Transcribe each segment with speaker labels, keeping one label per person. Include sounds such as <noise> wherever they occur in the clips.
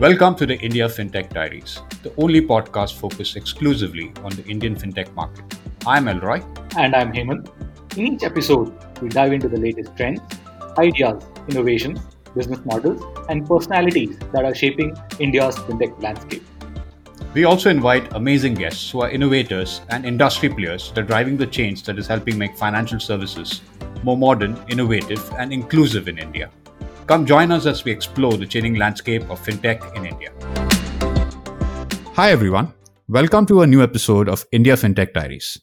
Speaker 1: Welcome to the India FinTech Diaries, the only podcast focused exclusively on the Indian FinTech market. I'm Elroy.
Speaker 2: And I'm Hemant. In each episode, we dive into the latest trends, ideas, innovations, business models, and personalities that are shaping India's FinTech landscape.
Speaker 1: We also invite amazing guests who are innovators and industry players that are driving the change that is helping make financial services more modern, innovative, and inclusive in India. Come join us as we explore the changing landscape of fintech in India. Hi, everyone. Welcome to a new episode of India FinTech Diaries.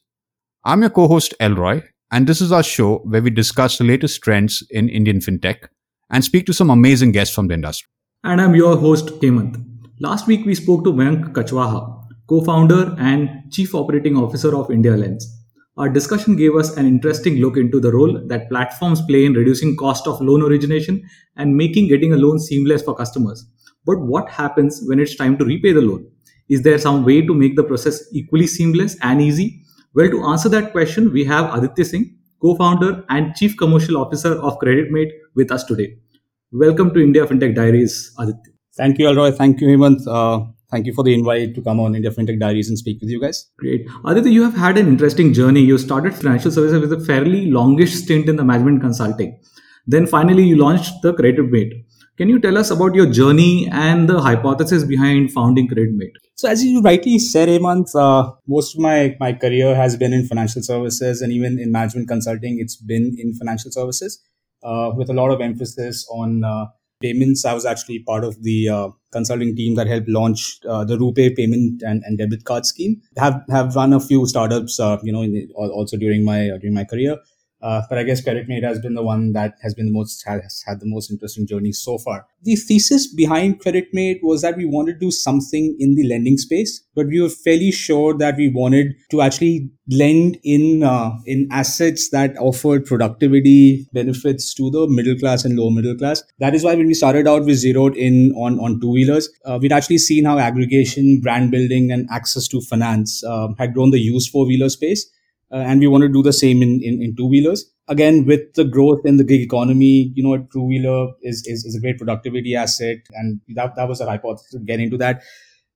Speaker 1: I'm your co host, Elroy, and this is our show where we discuss the latest trends in Indian fintech and speak to some amazing guests from the industry.
Speaker 3: And I'm your host, Hemant. Last week, we spoke to Mayank Kachwaha, co founder and chief operating officer of IndiaLends. Our discussion gave us an interesting look into the role that platforms play in reducing cost of loan origination and making getting a loan seamless for customers. But what happens when it's time to repay the loan? Is there some way to make the process equally seamless and easy? Well, to answer that question, we have Aditya Singh, co-founder and chief commercial officer of CreditMate with us today. Welcome to India FinTech Diaries, Aditya.
Speaker 4: Thank you, Elroy. Thank you, Hemant. Uh, thank you for the invite to come on India FinTech Diaries and speak with you guys.
Speaker 3: Great. Aditya, you have had an interesting journey. You started financial services with a fairly longish stint in the management consulting. Then finally, you launched the CreditMate. Can you tell us about your journey and the hypothesis behind founding CreditMate?
Speaker 4: So, as you rightly said, Hemant, uh, most of my, my career has been in financial services and even in management consulting, it's been in financial services uh, with a lot of emphasis on uh, payments. I was actually part of the uh, consulting team that helped launch uh, the RuPay payment and, and debit card scheme. Have have run a few startups, uh, you know, also during my during my career. Uh, but I guess CreditMate has been the one that has been the most has had the most interesting journey so far. The thesis behind CreditMate was that we wanted to do something in the lending space, but we were fairly sure that we wanted to actually lend in uh, in assets that offered productivity benefits to the middle class and lower middle class. That is why when we started out, we zeroed in on on two wheelers. Uh, we'd actually seen how aggregation, brand building, and access to finance uh, had grown the used four wheeler space uh, and we want to do the same in, in, in two wheelers. Again, with the growth in the gig economy, you know, a two wheeler is, is, is a great productivity asset. And that, that was our hypothesis to get into that.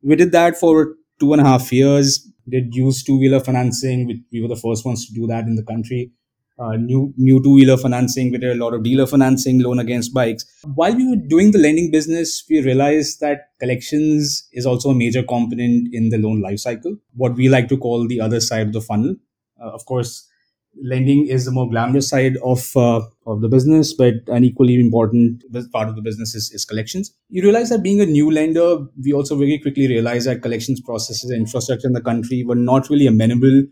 Speaker 4: We did that for two and a half years, did use two wheeler financing. We, we, were the first ones to do that in the country. Uh, new new two wheeler financing. We did a lot of dealer financing, loan against bikes. While we were doing the lending business, we realized that collections is also a major component in the loan life cycle. What we like to call the other side of the funnel. Uh, of course, lending is the more glamorous side of uh, of the business, but an equally important part of the business is, is collections. You realize that being a new lender, we also very quickly realized that collections processes and infrastructure in the country were not really amenable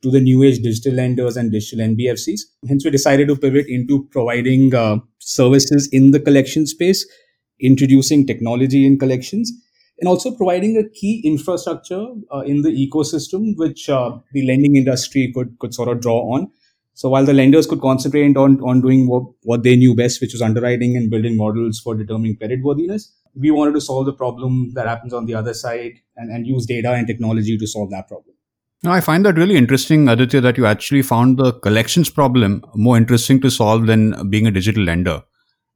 Speaker 4: to the new age digital lenders and digital NBFCs. Hence, we decided to pivot into providing uh, services in the collection space, introducing technology in collections and also providing a key infrastructure uh, in the ecosystem which uh, the lending industry could could sort of draw on. So while the lenders could concentrate on on doing what, what they knew best, which was underwriting and building models for determining credit worthiness, we wanted to solve the problem that happens on the other side and, and use data and technology to solve that problem.
Speaker 1: Now, I find that really interesting, Aditya, that you actually found the collections problem more interesting to solve than being a digital lender.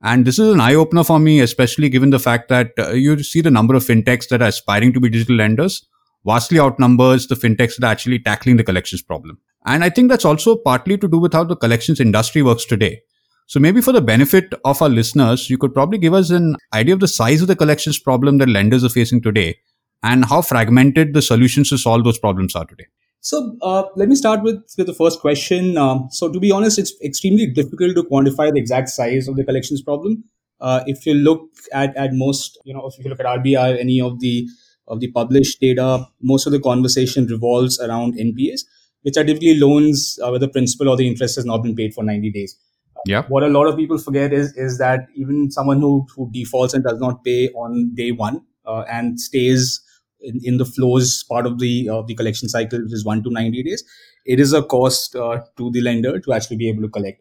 Speaker 1: And this is an eye opener for me, especially given the fact that uh, you see the number of fintechs that are aspiring to be digital lenders vastly outnumbers the fintechs that are actually tackling the collections problem. And I think that's also partly to do with how the collections industry works today. So maybe for the benefit of our listeners, you could probably give us an idea of the size of the collections problem that lenders are facing today and how fragmented the solutions to solve those problems are today.
Speaker 4: So uh, let me start with, with the first question. Um, so to be honest, it's extremely difficult to quantify the exact size of the collections problem. Uh, if you look at, at most, you know, if you look at RBI, any of the of the published data, most of the conversation revolves around NPAs, which are typically loans uh, where the principal or the interest has not been paid for 90 days.
Speaker 1: Yeah.
Speaker 4: What a lot of people forget is is that even someone who, who defaults and does not pay on day one uh, and stays in, in the flows part of the the collection cycle, which is one to ninety days, it is a cost uh, to the lender to actually be able to collect.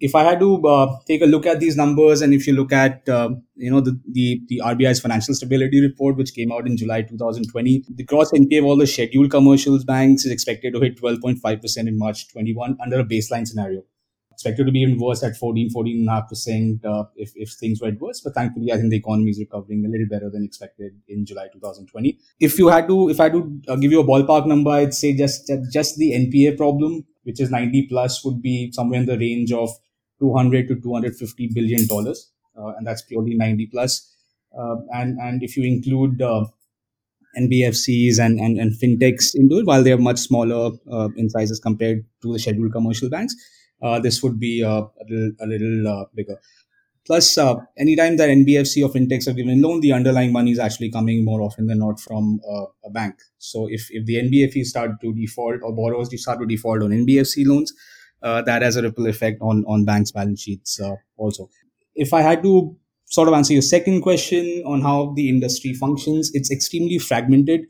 Speaker 4: If I had to uh, take a look at these numbers, and if you look at uh, you know the, the the RBI's financial stability report, which came out in July 2020, the gross NPA of all the scheduled commercials banks is expected to hit 12.5 percent in March 21 under a baseline scenario. Expected to be even worse at 14, 14.5% uh, if, if things were worse. But thankfully, I think the economy is recovering a little better than expected in July 2020. If you had to, if I had to uh, give you a ballpark number, I'd say just, just the NPA problem, which is 90 plus, would be somewhere in the range of 200 to 250 billion dollars, uh, and that's purely 90 plus. Uh, and and if you include uh, NBFCs and, and, and fintechs into it, while they are much smaller uh, in sizes compared to the scheduled commercial banks, this would be uh, a little, a little bigger. Plus, anytime that NBFC or fintechs are given loan, the underlying money is actually coming more often than not from a bank. So if, if the NBFC start to default or borrowers start to default on NBFC loans, uh, that has a ripple effect on on banks' balance sheets uh, also. If I had to sort of answer your second question on how the industry functions, it's extremely fragmented.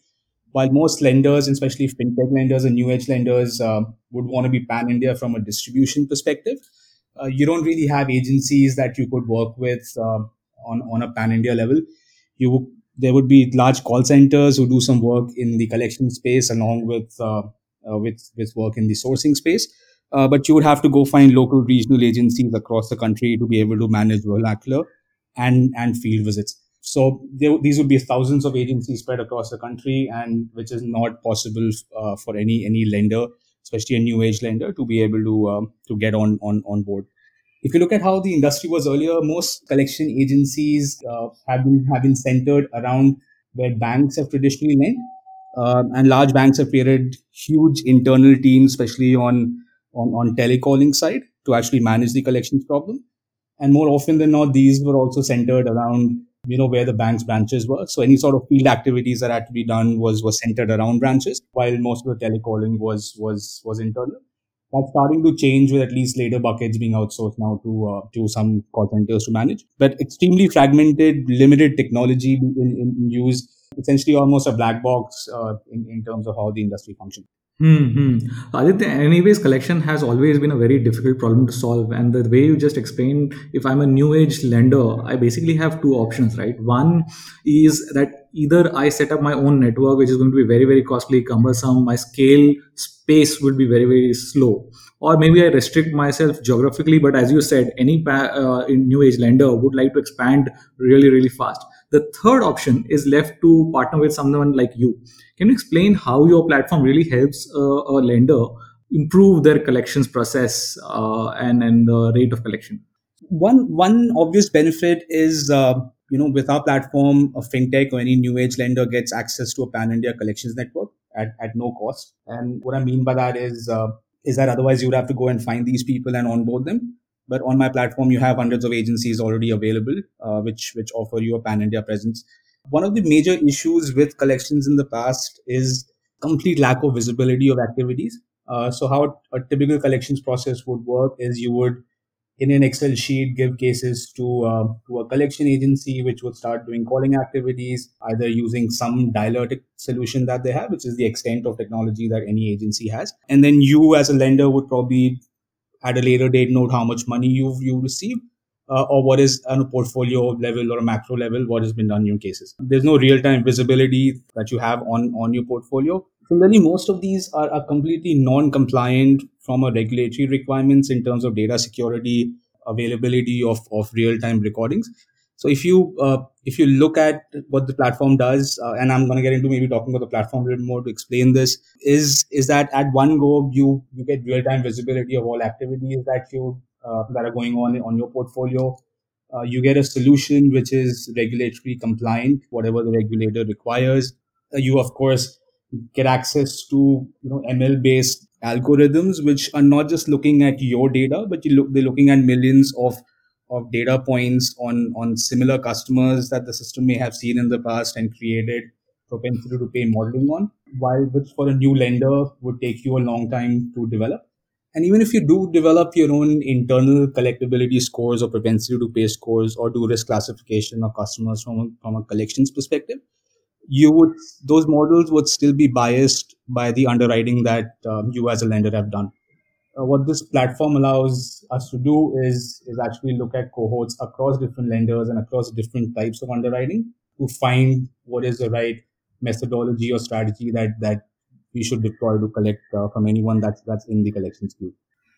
Speaker 4: While most lenders, especially fintech lenders and new age lenders, uh, would want to be pan India from a distribution perspective, uh, you don't really have agencies that you could work with uh, on on a pan India level. You there would be large call centers who do some work in the collection space along with uh, with with work in the sourcing space uh, but you would have to go find local regional agencies across the country to be able to manage vernacular and and field visits. So these would be thousands of agencies spread across the country, and which is not possible uh, for any any lender, especially a new age lender, to be able to um, to get on on on board. If you look at how the industry was earlier, most collection agencies uh, have been have been centered around where banks have traditionally lent, uh, and large banks have created huge internal teams, especially on on, on telecalling side to actually manage the collections problem. And more often than not, these were also centered around, you know, where the bank's branches were. So any sort of field activities that had to be done was, was centered around branches, while most of the telecalling was, was, was internal. That's starting to change with at least later buckets being outsourced now to, uh, to some call centers to manage, but extremely fragmented, limited technology in, in, use, essentially almost a black box, uh, in, in terms of how the industry functions.
Speaker 3: Hmm. Aditya, anyways, collection has always been a very difficult problem to solve. And the way you just explained, if I'm a new age lender, I basically have two options, right? One is that either I set up my own network, which is going to be very, very costly, cumbersome. My scale space would be very, very slow. Or maybe I restrict myself geographically. But as you said, any uh, new age lender would like to expand really, really fast. The third option is left to partner with someone like you. Can you explain how your platform really helps uh, a lender improve their collections process uh, and, and the rate of collection?
Speaker 4: One one obvious benefit is uh, you know with our platform, a fintech or any new age lender gets access to a pan India collections network at, at no cost. And what I mean by that is uh, is that otherwise you would have to go and find these people and onboard them. But on my platform, you have hundreds of agencies already available, uh, which which offer you a pan India presence. One of the major issues with collections in the past is complete lack of visibility of activities. Uh, so how a typical collections process would work is you would in an Excel sheet give cases to uh, to a collection agency, which would start doing calling activities, either using some dialer solution that they have, which is the extent of technology that any agency has, and then you as a lender would probably at a later date note how much money you've you received uh, or what is on a portfolio level or a macro level what has been done in your cases. There's no real-time visibility that you have on on your portfolio. Similarly most of these are, are completely non-compliant from a regulatory requirements in terms of data security availability of, of real-time recordings. So if you uh, if you look at what the platform does, uh, and I'm going to get into maybe talking about the platform a little more to explain this, is is that at one go you you get real time visibility of all activities that you uh, that are going on on your portfolio. Uh, you get a solution which is regulatory compliant, whatever the regulator requires. Uh, you of course get access to you know ML based algorithms which are not just looking at your data, but you look they're looking at millions of of data points on on similar customers that the system may have seen in the past and created propensity to pay modeling on while which for a new lender would take you a long time to develop. And even if you do develop your own internal collectability scores or propensity to pay scores or do risk classification of customers from a, from a collections perspective you would those models would still be biased by the underwriting that um, you as a lender have done uh, what this platform allows us to do is is actually look at cohorts across different lenders and across different types of underwriting to find what is the right methodology or strategy that that we should deploy to collect uh, from anyone that's that's in the collections queue.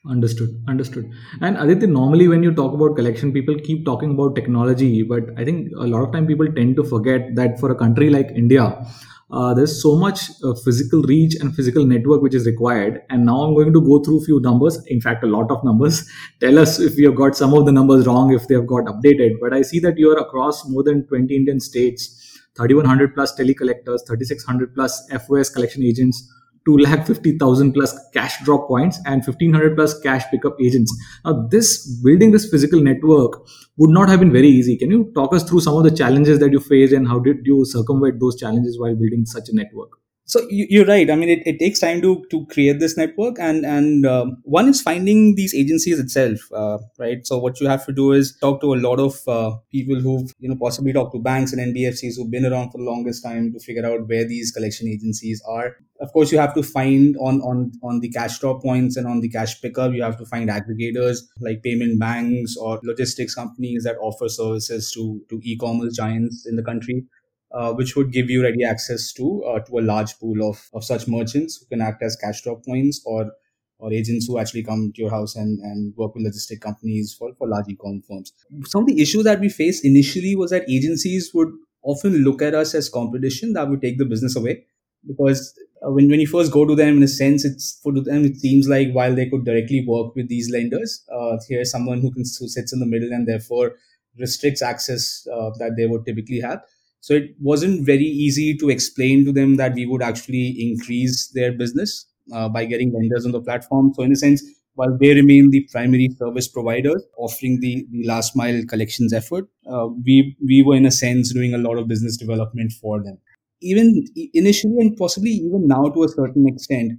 Speaker 3: Understood. Understood. And Aditya, normally when you talk about collection, people keep talking about technology, but I think a lot of time people tend to forget that for a country like India, uh, there's so much uh, physical reach and physical network which is required. And now I'm going to go through a few numbers. In fact, a lot of numbers. <laughs> Tell us if we have got some of the numbers wrong, if they have got updated. But I see that you are across more than 20 Indian states, 3100 plus telecollectors, 3600 plus FOS collection agents 2 lakh 50,000 plus cash drop points and 1500 plus cash pickup agents. Now, this building this physical network would not have been very easy. Can you talk us through some of the challenges that you faced and how did you circumvent those challenges while building such a network?
Speaker 4: so you're right. I mean, it, it takes time to to create this network, and and um, one is finding these agencies itself, uh, right? So what you have to do is talk to a lot of uh, people who've you know possibly talked to banks and NBFCs who've been around for the longest time to figure out where these collection agencies are. Of course, you have to find on on on the cash drop points and on the cash pickup. You have to find aggregators like payment banks or logistics companies that offer services to to e-commerce giants in the country uh, which would give you ready access to uh, to a large pool of, of such merchants who can act as cash drop points or or agents who actually come to your house and, and work with logistic companies for, for large e-com firms. Some of the issues that we faced initially was that agencies would often look at us as competition that would take the business away because uh, when, when you first go to them in a sense it's for them it seems like while they could directly work with these lenders uh, here's someone who can who sits in the middle and therefore restricts access uh, that they would typically have so it wasn't very easy to explain to them that we would actually increase their business uh, by getting lenders on the platform. So in a sense, while they remain the primary service providers offering the, the last mile collections effort, uh, we we were in a sense doing a lot of business development for them. Even initially and possibly even now to a certain extent,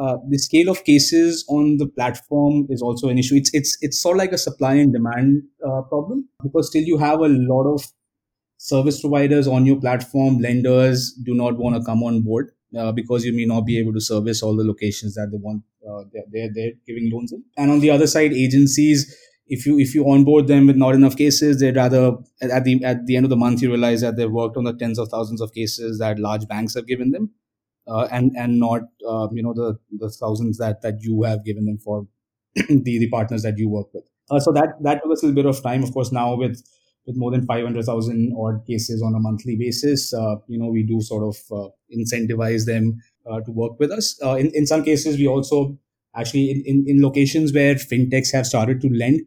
Speaker 4: uh, the scale of cases on the platform is also an issue. It's it's it's sort of like a supply and demand uh, problem because still you have a lot of service providers on your platform, lenders do not want to come on board uh, because you may not be able to service all the locations that they want. Uh, they're, they're, they're giving loans in. And on the other side, agencies, if you if you onboard them with not enough cases, they'd rather at the at the end of the month you realize that they've worked on the tens of thousands of cases that large banks have given them, uh, and and not uh, you know the the thousands that that you have given them for <clears throat> the the partners that you work with. Uh, so that that took us a little bit of time. Of course, now with with more than 500,000 odd cases on a monthly basis, uh, you know, we do sort of uh, incentivize them uh, to work with us. In, in some cases, we also actually, in, in, in, locations where fintechs have started to lend,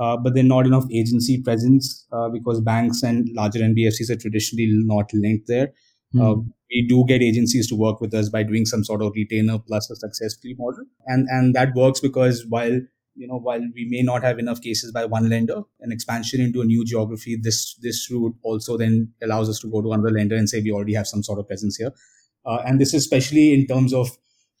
Speaker 4: uh, but they're not enough agency presence uh, because banks and larger NBFCs are traditionally not linked there. Mm. we do get agencies to work with us by doing some sort of retainer plus a success fee model, and and that works because while you know, while we may not have enough cases by one lender, an expansion into a new geography, this this route also then allows us to go to another lender and say we already have some sort of presence here. Uh, and this is especially in terms of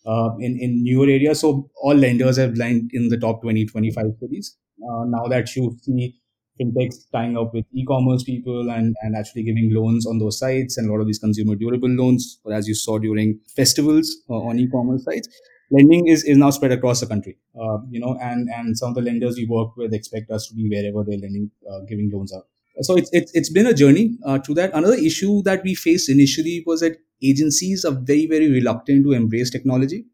Speaker 4: uh, in in newer areas. So all lenders have lined in the top 20, 25 cities. Uh, now that you see fintechs tying up with e-commerce people and, and actually giving loans on those sites and a lot of these consumer durable loans, as you saw during festivals uh, on e-commerce sites, lending is, is now spread across the country. Uh, you know, and and some of the lenders we work with expect us to be wherever they're lending, uh, giving loans out. So it's it's it's been a journey uh, to that. Another issue that we faced initially was that agencies are very very reluctant to embrace technology.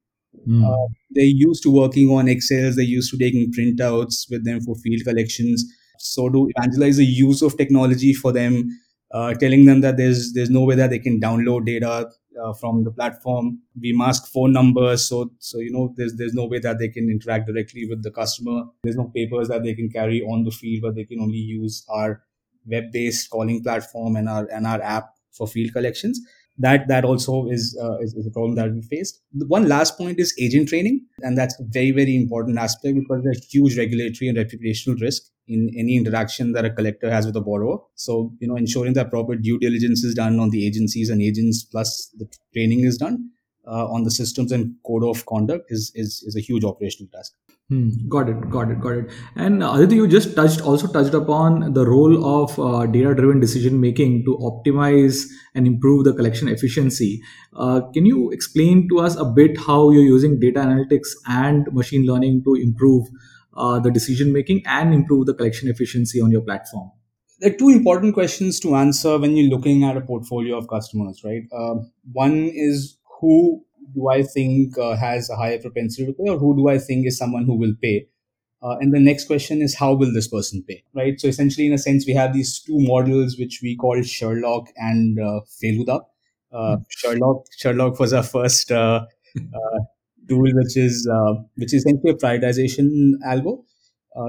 Speaker 4: Mm. they're used to working on Excels. They're used to taking printouts with them for field collections. So to evangelize the use of technology for them, uh, telling them that there's there's no way that they can download data uh, from the platform. We mask phone numbers, so so you know there's there's no way that they can interact directly with the customer. There's no papers that they can carry on the field, but they can only use our web-based calling platform and our and our app for field collections that that also is, uh, is, is a problem that we faced. The one last point is agent training, and that's a very very important aspect because there's huge regulatory and reputational risk in any interaction that a collector has with a borrower. So you know, ensuring that proper due diligence is done on the agencies and agents, plus the training is done uh, on the systems and code of conduct is is, is a huge operational task.
Speaker 3: Hmm, got it, got it, got it. And uh, Aditya, you just touched also touched upon the role of uh, data-driven decision making to optimize and improve the collection efficiency. Uh, can you explain to us a bit how you're using data analytics and machine learning to improve uh, the decision making and improve the collection efficiency on your platform?
Speaker 4: There are two important questions to answer when you're looking at a portfolio of customers, right? Uh, one is who do I think uh, has a higher propensity to pay, or who do I think is someone who will pay? Uh, and the next question is how will this person pay, right? So essentially, in a sense, we have these two models which we call Sherlock and uh, Feluda. Uh, Sherlock Sherlock was our first uh, uh, tool, which is uh, which is essentially a prioritization algo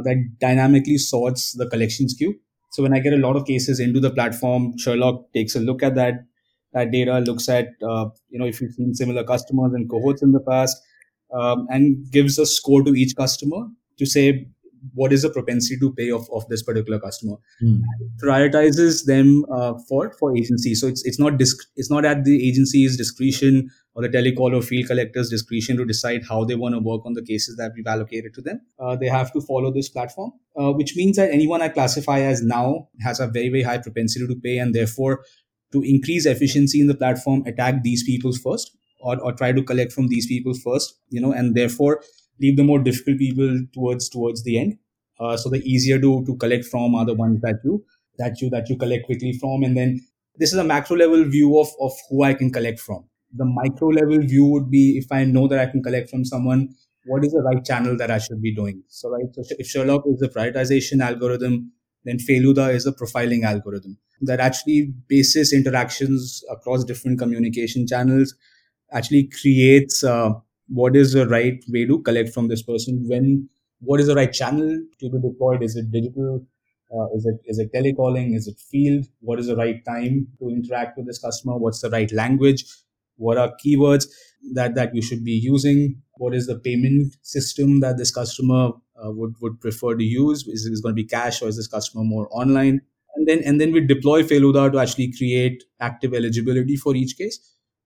Speaker 4: that dynamically sorts the collections queue. So when I get a lot of cases into the platform, Sherlock takes a look at that that data, looks at you know if you've seen similar customers and cohorts in the past, um, and gives a score to each customer to say what is the propensity to pay of, of this particular customer. Mm. prioritizes them uh, for for agency. So it's it's not disc, it's not at the agency's discretion or the telecall or field collector's discretion to decide how they want to work on the cases that we've allocated to them. Uh, they have to follow this platform uh, which means that anyone i classify as now has a very very high propensity to pay and therefore to increase efficiency in the platform attack these people first or, or try to collect from these people first you know and therefore leave the more difficult people towards towards the end. Uh, so the easier to to collect from are the ones that you that you that you collect quickly from, and then this is a macro level view of of who I can collect from. The micro level view would be if I know that I can collect from someone, what is the right channel that I should be doing? So right, so if Sherlock is a prioritization algorithm, then Feluda is a profiling algorithm that actually bases interactions across different communication channels, actually creates uh, what is the right way to collect from this person? When what is the right channel to be deployed? Is it digital? Uh, is it is it telecalling? Is it field? What is the right time to interact with this customer? What's the right language? What are keywords that that you should be using? What is the payment system that this customer uh, would would prefer to use? Is it going to be cash or is this customer more online and then and then we deploy Feluda to actually create active eligibility for each case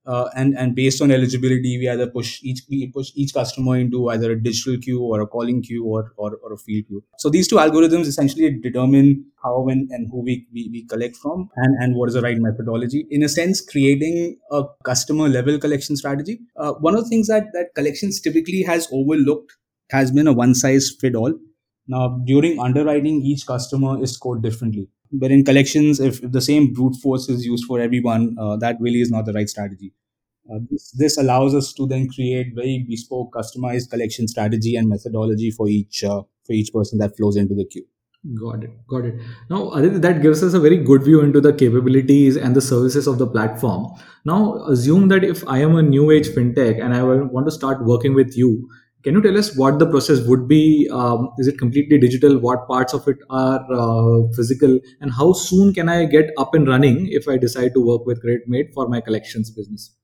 Speaker 4: uh, and and based on eligibility, we either push each we push each customer into either a digital queue or a calling queue or, or, or a field queue. So these two algorithms essentially determine how and, and who we, we, we collect from and, and what is the right methodology. In a sense, creating a customer level collection strategy. Uh, one of the things that that collections typically has overlooked has been a one size fit all. Now, during underwriting, each customer is scored differently but in collections, if, if the same brute force is used for everyone, uh, that really is not the right strategy. Uh, this, this allows us to then create very bespoke, customized collection strategy and methodology for each uh, for each person that flows into the queue.
Speaker 3: Got it. Got it. Now, Aditya, that gives us a very good view into the capabilities and the services of the platform. Now, assume that if I am a new age fintech and I want to start working with you, can you tell us what the process would be? Um, is it completely digital? What parts of it are uh, physical? And how soon can I get up and running if I decide to work with CreditMate for my collections business?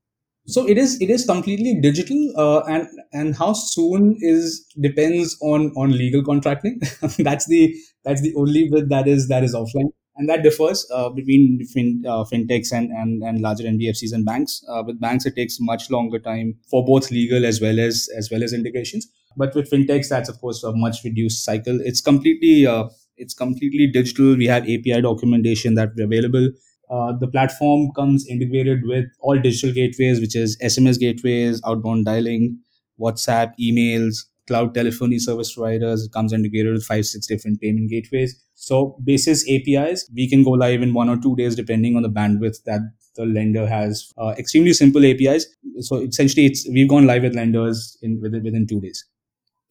Speaker 4: So it is it is completely digital, uh, and and how soon is depends on on legal contracting. <laughs> that's the that's the only bit that is that is offline and that differs uh, between fin, uh, fintechs and, and, and larger NBFCs and banks. Uh, with banks, it takes much longer time for both legal as well as as well as integrations. But with fintechs, that's of course a much reduced cycle. It's completely uh, it's completely digital. We have API documentation that we're available. Uh, the platform comes integrated with all digital gateways, which is SMS gateways, outbound dialing, WhatsApp, emails, cloud telephony service providers. It comes integrated with five, six different payment gateways. So basis APIs, we can go live in one or two days depending on the bandwidth that the lender has. Uh, extremely simple APIs. So essentially, it's we've gone live with lenders in within, within two days.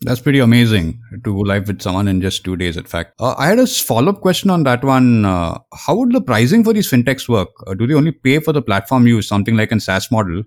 Speaker 1: That's pretty amazing to go live with someone in just two days. In fact, uh, I had a follow up question on that one. Uh, how would the pricing for these fintechs work? Uh, do they only pay for the platform use, something like a SaaS model,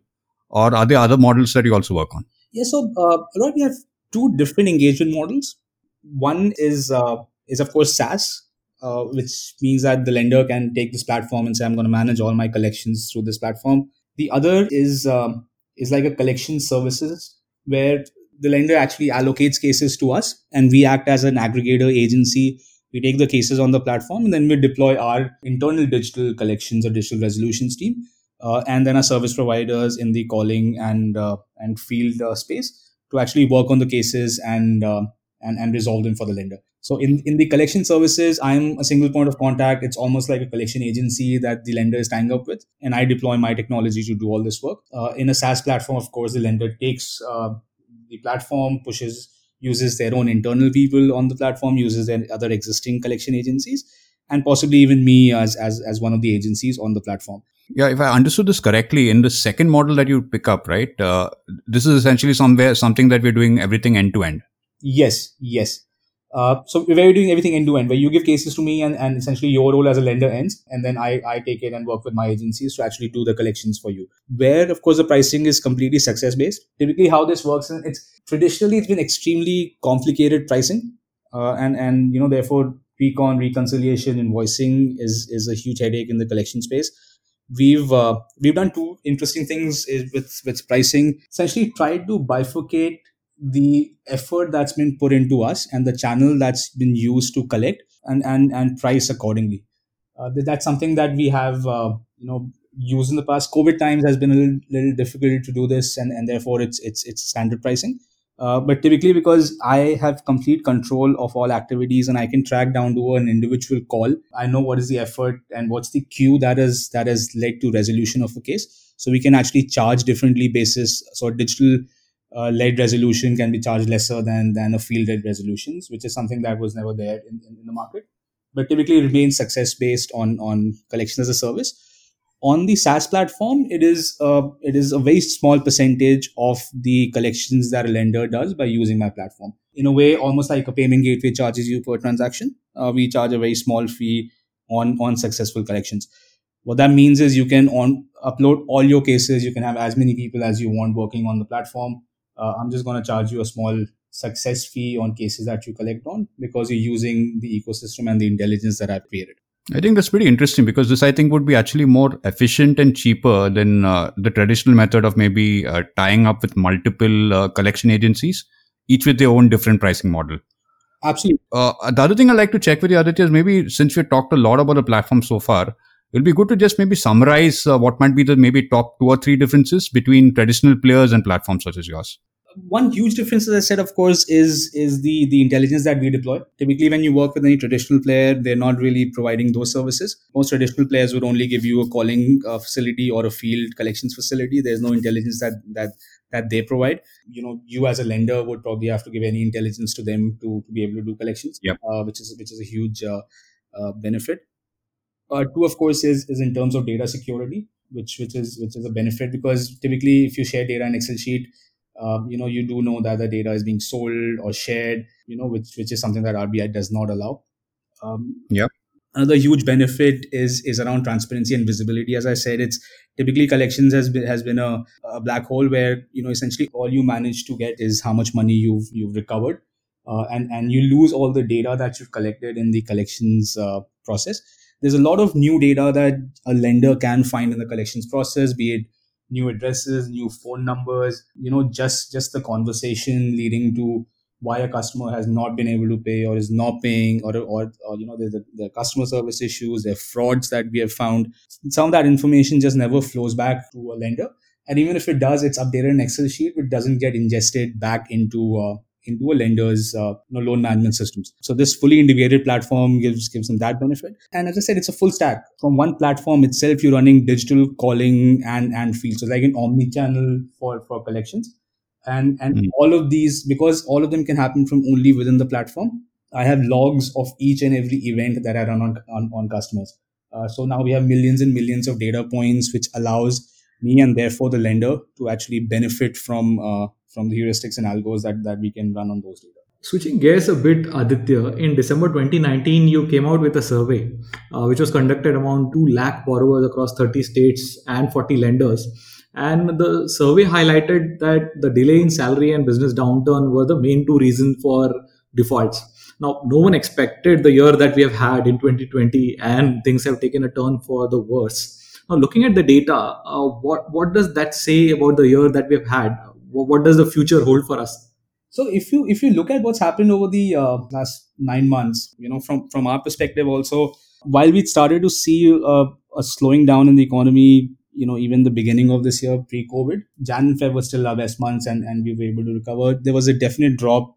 Speaker 1: or are there other models that you also work on?
Speaker 4: Yeah, so uh, we have two different engagement models. One is uh, is of course SaaS, uh, which means that the lender can take this platform and say, "I'm going to manage all my collections through this platform." The other is um, is like a collection services where the lender actually allocates cases to us, and we act as an aggregator agency. We take the cases on the platform, and then we deploy our internal digital collections or digital resolutions team, uh, and then our service providers in the calling and uh, and field uh, space to actually work on the cases and uh, and and resolve them for the lender. So in in the collection services, I'm a single point of contact. It's almost like a collection agency that the lender is tying up with, and I deploy my technology to do all this work. Uh, in a SaaS platform, of course, the lender takes uh, the platform, pushes, uses their own internal people on the platform, uses their other existing collection agencies, and possibly even me as as as one of the agencies on the platform.
Speaker 1: Yeah, if I understood this correctly, in the second model that you pick up, right, uh, this is essentially somewhere something that we're doing everything end to end.
Speaker 4: Yes, yes. Uh, so we're doing everything end to end, where you give cases to me, and, and essentially your role as a lender ends, and then I, I take it and work with my agencies to actually do the collections for you. Where of course the pricing is completely success based. Typically, how this works, and it's traditionally it's been extremely complicated pricing, uh, and and you know therefore recon reconciliation invoicing is is a huge headache in the collection space. We've uh, we've done two interesting things with with pricing. Essentially, tried to bifurcate the effort that's been put into us and the channel that's been used to collect and and and price accordingly. Uh, that's something that we have uh, you know used in the past. COVID times has been a little, little difficult to do this, and and therefore it's it's it's standard pricing. Uh, but typically, because I have complete control of all activities and I can track down to an individual call, I know what is the effort and what's the queue that is that has led to resolution of a case. So we can actually charge differently basis. So digital uh, led resolution can be charged lesser than than a field led resolutions, which is something that was never there in, in, in the market. But typically it remains success based on on collection as a service. On the SaaS platform, it is uh, it is a very small percentage of the collections that a lender does by using my platform. In a way, almost like a payment gateway charges you per transaction, uh, we charge a very small fee on on successful collections. What that means is you can on upload all your cases. You can have as many people as you want working on the platform uh, I'm just going to charge you a small success fee on cases that you collect on because you're using the ecosystem and the intelligence that I've created.
Speaker 1: I think that's pretty interesting because this, I think, would be actually more efficient and cheaper than uh, the traditional method of maybe uh, tying up with multiple uh, collection agencies, each with their own different pricing model.
Speaker 4: Absolutely.
Speaker 1: Uh, the other thing I'd like to check with you, Aditya, is maybe since we've talked a lot about the platform so far, it'll be good to just maybe summarize uh, what might be the maybe top two or three differences between traditional players and platforms such as yours
Speaker 4: one huge difference, as I said, of course, is is the the intelligence that we deploy. Typically, when you work with any traditional player, they're not really providing those services. Most traditional players would only give you a calling uh, facility or a field collections facility. There's no intelligence that that that they provide. You know, you as a lender would probably have to give any intelligence to them to, to be able to do collections,
Speaker 1: yep.
Speaker 4: uh, which is which is a huge uh, uh, benefit. Uh, two, of course, is is in terms of data security, which which is which is a benefit because typically, if you share data in Excel sheet um, you know, you do know that the data is being sold or shared, you know, which which is something that RBI does not allow.
Speaker 1: Um, yeah.
Speaker 4: Another huge benefit is is around transparency and visibility. As I said, it's typically collections has been has been a, a black hole where you know essentially all you manage to get is how much money you've you've recovered, uh, and and you lose all the data that you've collected in the collections uh, process. There's a lot of new data that a lender can find in the collections process, be it new addresses, new phone numbers, you know, just just the conversation leading to why a customer has not been able to pay or is not paying or or, or you know there's the, the customer service issues are frauds that we have found. Some of that information just never flows back to a lender. And even if it does it's updated in excel sheet it doesn't get ingested back into uh, into a lender's uh, you know, loan management systems. So this fully integrated platform gives gives them that benefit. And as I said, it's a full stack. From one platform itself, you're running digital calling and and field. So like an omni-channel for for collections. And and mm. all of these, because all of them can happen from only within the platform, I have logs of each and every event that I run on on, on customers. Uh, so now we have millions and millions of data points, which allows me and therefore the lender to actually benefit from uh, from the heuristics and algos that, that we can run on those data.
Speaker 3: Switching gears a bit, Aditya, in December 2019, you came out with a survey uh, which was conducted among 2 lakh borrowers across 30 states and 40 lenders. And the survey highlighted that the delay in salary and business downturn were the main two reasons for defaults. Now, no one expected the year that we have had in 2020, and things have taken a turn for the worse. Now, looking at the data, uh, what what does that say about the year that we've had? What does the future hold for us?
Speaker 4: So, if you if you look at what's happened over the uh, last nine months, you know, from from our perspective, also, while we started to see uh, a slowing down in the economy, you know, even the beginning of this year, pre-COVID, Jan and Feb was still our best months, and and we were able to recover. There was a definite drop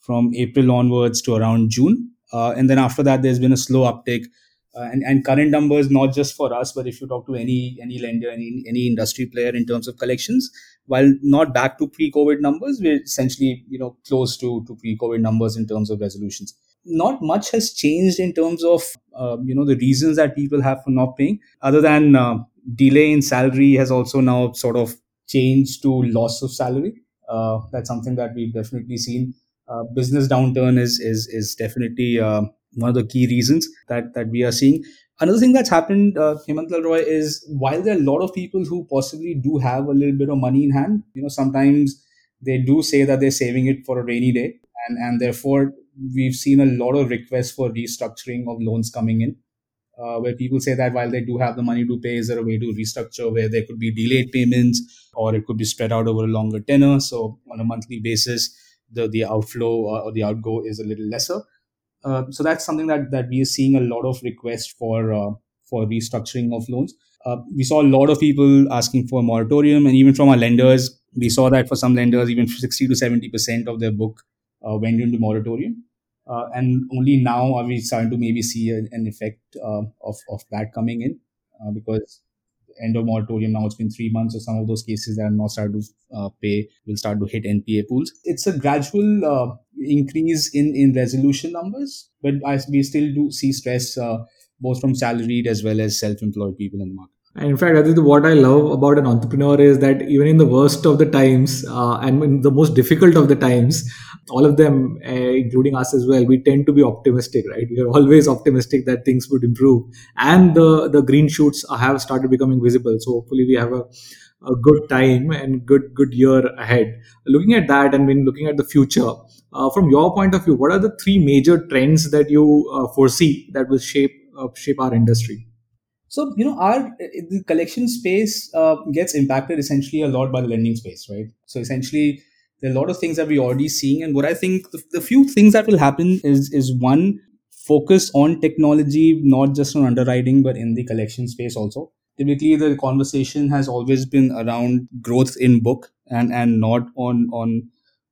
Speaker 4: from April onwards to around June, uh, and then after that, there's been a slow uptick uh, and, and current numbers not just for us but if you talk to any any lender any any industry player in terms of collections while not back to pre-covid numbers we're essentially you know close to to pre-covid numbers in terms of resolutions not much has changed in terms of uh, you know the reasons that people have for not paying other than uh, delay in salary has also now sort of changed to loss of salary. Uh, that's something that we've definitely seen. Uh, business downturn is is is definitely uh, one of the key reasons that that we are seeing. Another thing that's happened, uh, Hemant Elroy, is while there are a lot of people who possibly do have a little bit of money in hand, you know, sometimes they do say that they're saving it for a rainy day, and and therefore we've seen a lot of requests for restructuring of loans coming in uh, where people say that while they do have the money to pay, is there a way to restructure where there could be delayed payments or it could be spread out over a longer tenor? So on a monthly basis, the the outflow or the outgo is a little lesser. Uh, so that's something that that we are seeing a lot of requests for uh, for restructuring of loans. Uh, we saw a lot of people asking for a moratorium, and even from our lenders, we saw that for some lenders, even 60 to 70 percent of their book uh, went into moratorium. Uh, and only now are we starting to maybe see a, an effect of, of that coming in because end of moratorium now it's been three months so some of those cases that are not started to uh, pay will start to hit npa pools. It's a gradual uh, increase in in resolution numbers but I, we still do see stress uh, both from salaried as well as self-employed people in the market.
Speaker 3: And in fact, think what I love about an entrepreneur is that even in the worst of the times uh, and in the most difficult of the times, all of them, uh, including us as well, we tend to be optimistic, right? We are always optimistic that things would improve, and the the green shoots have started becoming visible. So hopefully, we have a a good time and good good year ahead. Looking at that and when looking at the future, uh, from your point of view, what are the three major trends that you uh, foresee that will shape uh, shape our industry?
Speaker 4: So you know, our the collection space uh, gets impacted essentially a lot by the lending space, right? So essentially, there are a lot of things that we're already seeing, and what I think the, the few things that will happen is is one focus on technology, not just on underwriting, but in the collection space also. Typically, the conversation has always been around growth in book and and not on on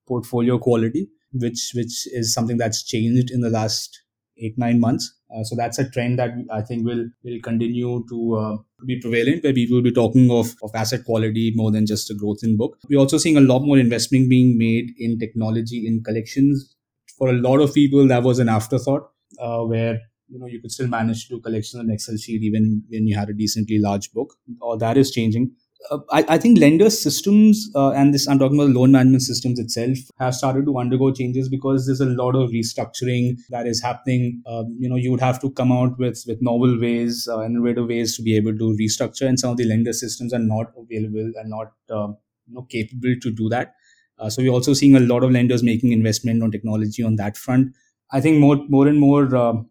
Speaker 4: portfolio quality, which which is something that's changed in the last eight nine months uh, so that's a trend that I think will will continue to uh, be prevalent, where people will be talking of, of asset quality more than just a growth in book. We're also seeing a lot more investment being made in technology in collections. For a lot of people, that was an afterthought, uh, where you know you could still manage to do collections on Excel sheet even when you had a decently large book. Or that is changing uh, I, I, think lender systems uh, and this I'm talking about loan management systems itself have started to undergo changes because there's a lot of restructuring that is happening. Um, you know, you would have to come out with with novel ways, uh, innovative ways to be able to restructure, and some of the lender systems are not available and not um, you know capable to do that. Uh, so we're also seeing a lot of lenders making investment on technology on that front. I think more more and more um,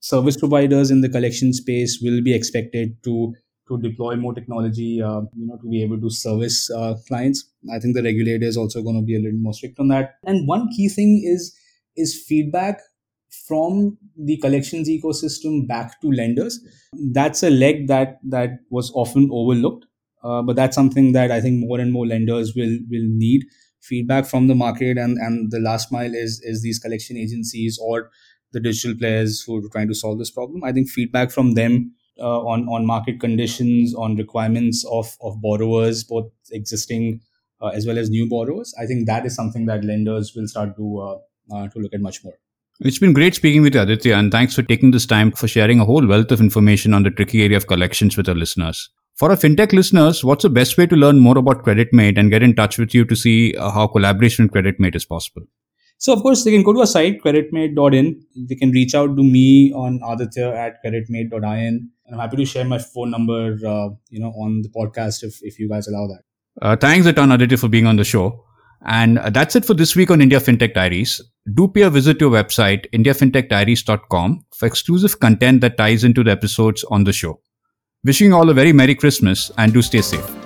Speaker 4: service providers in the collection space will be expected to to deploy more technology, uh, you know, to be able to service uh, clients. I think the regulator is also going to be a little more strict on that. And one key thing is is feedback from the collections ecosystem back to lenders. That's a leg that that was often overlooked, uh, but that's something that I think more and more lenders will will need feedback from the market. And and the last mile is is these collection agencies or the digital players who are trying to solve this problem. I think feedback from them uh, on on market conditions, on requirements of of borrowers, both existing uh, as well as new borrowers. I think that is something that lenders will start to uh, uh, to look at much more.
Speaker 1: It's been great speaking with you, Aditya, and thanks for taking this time for sharing a whole wealth of information on the tricky area of collections with our listeners. For our fintech listeners, what's the best way to learn more about CreditMate and get in touch with you to see uh, how collaboration with CreditMate is possible?
Speaker 4: So, of course, they can go to our site, creditmate.in. They can reach out to me on aditya at creditmate.in. And I'm happy to share my phone number, uh, you know, on the podcast if, if you guys allow that.
Speaker 1: Uh, thanks a ton, Aditya, for being on the show. And uh, that's it for this week on India FinTech Diaries. Do a visit to your website, indiafintechdiaries.com, for exclusive content that ties into the episodes on the show. Wishing you all a very Merry Christmas and do stay safe.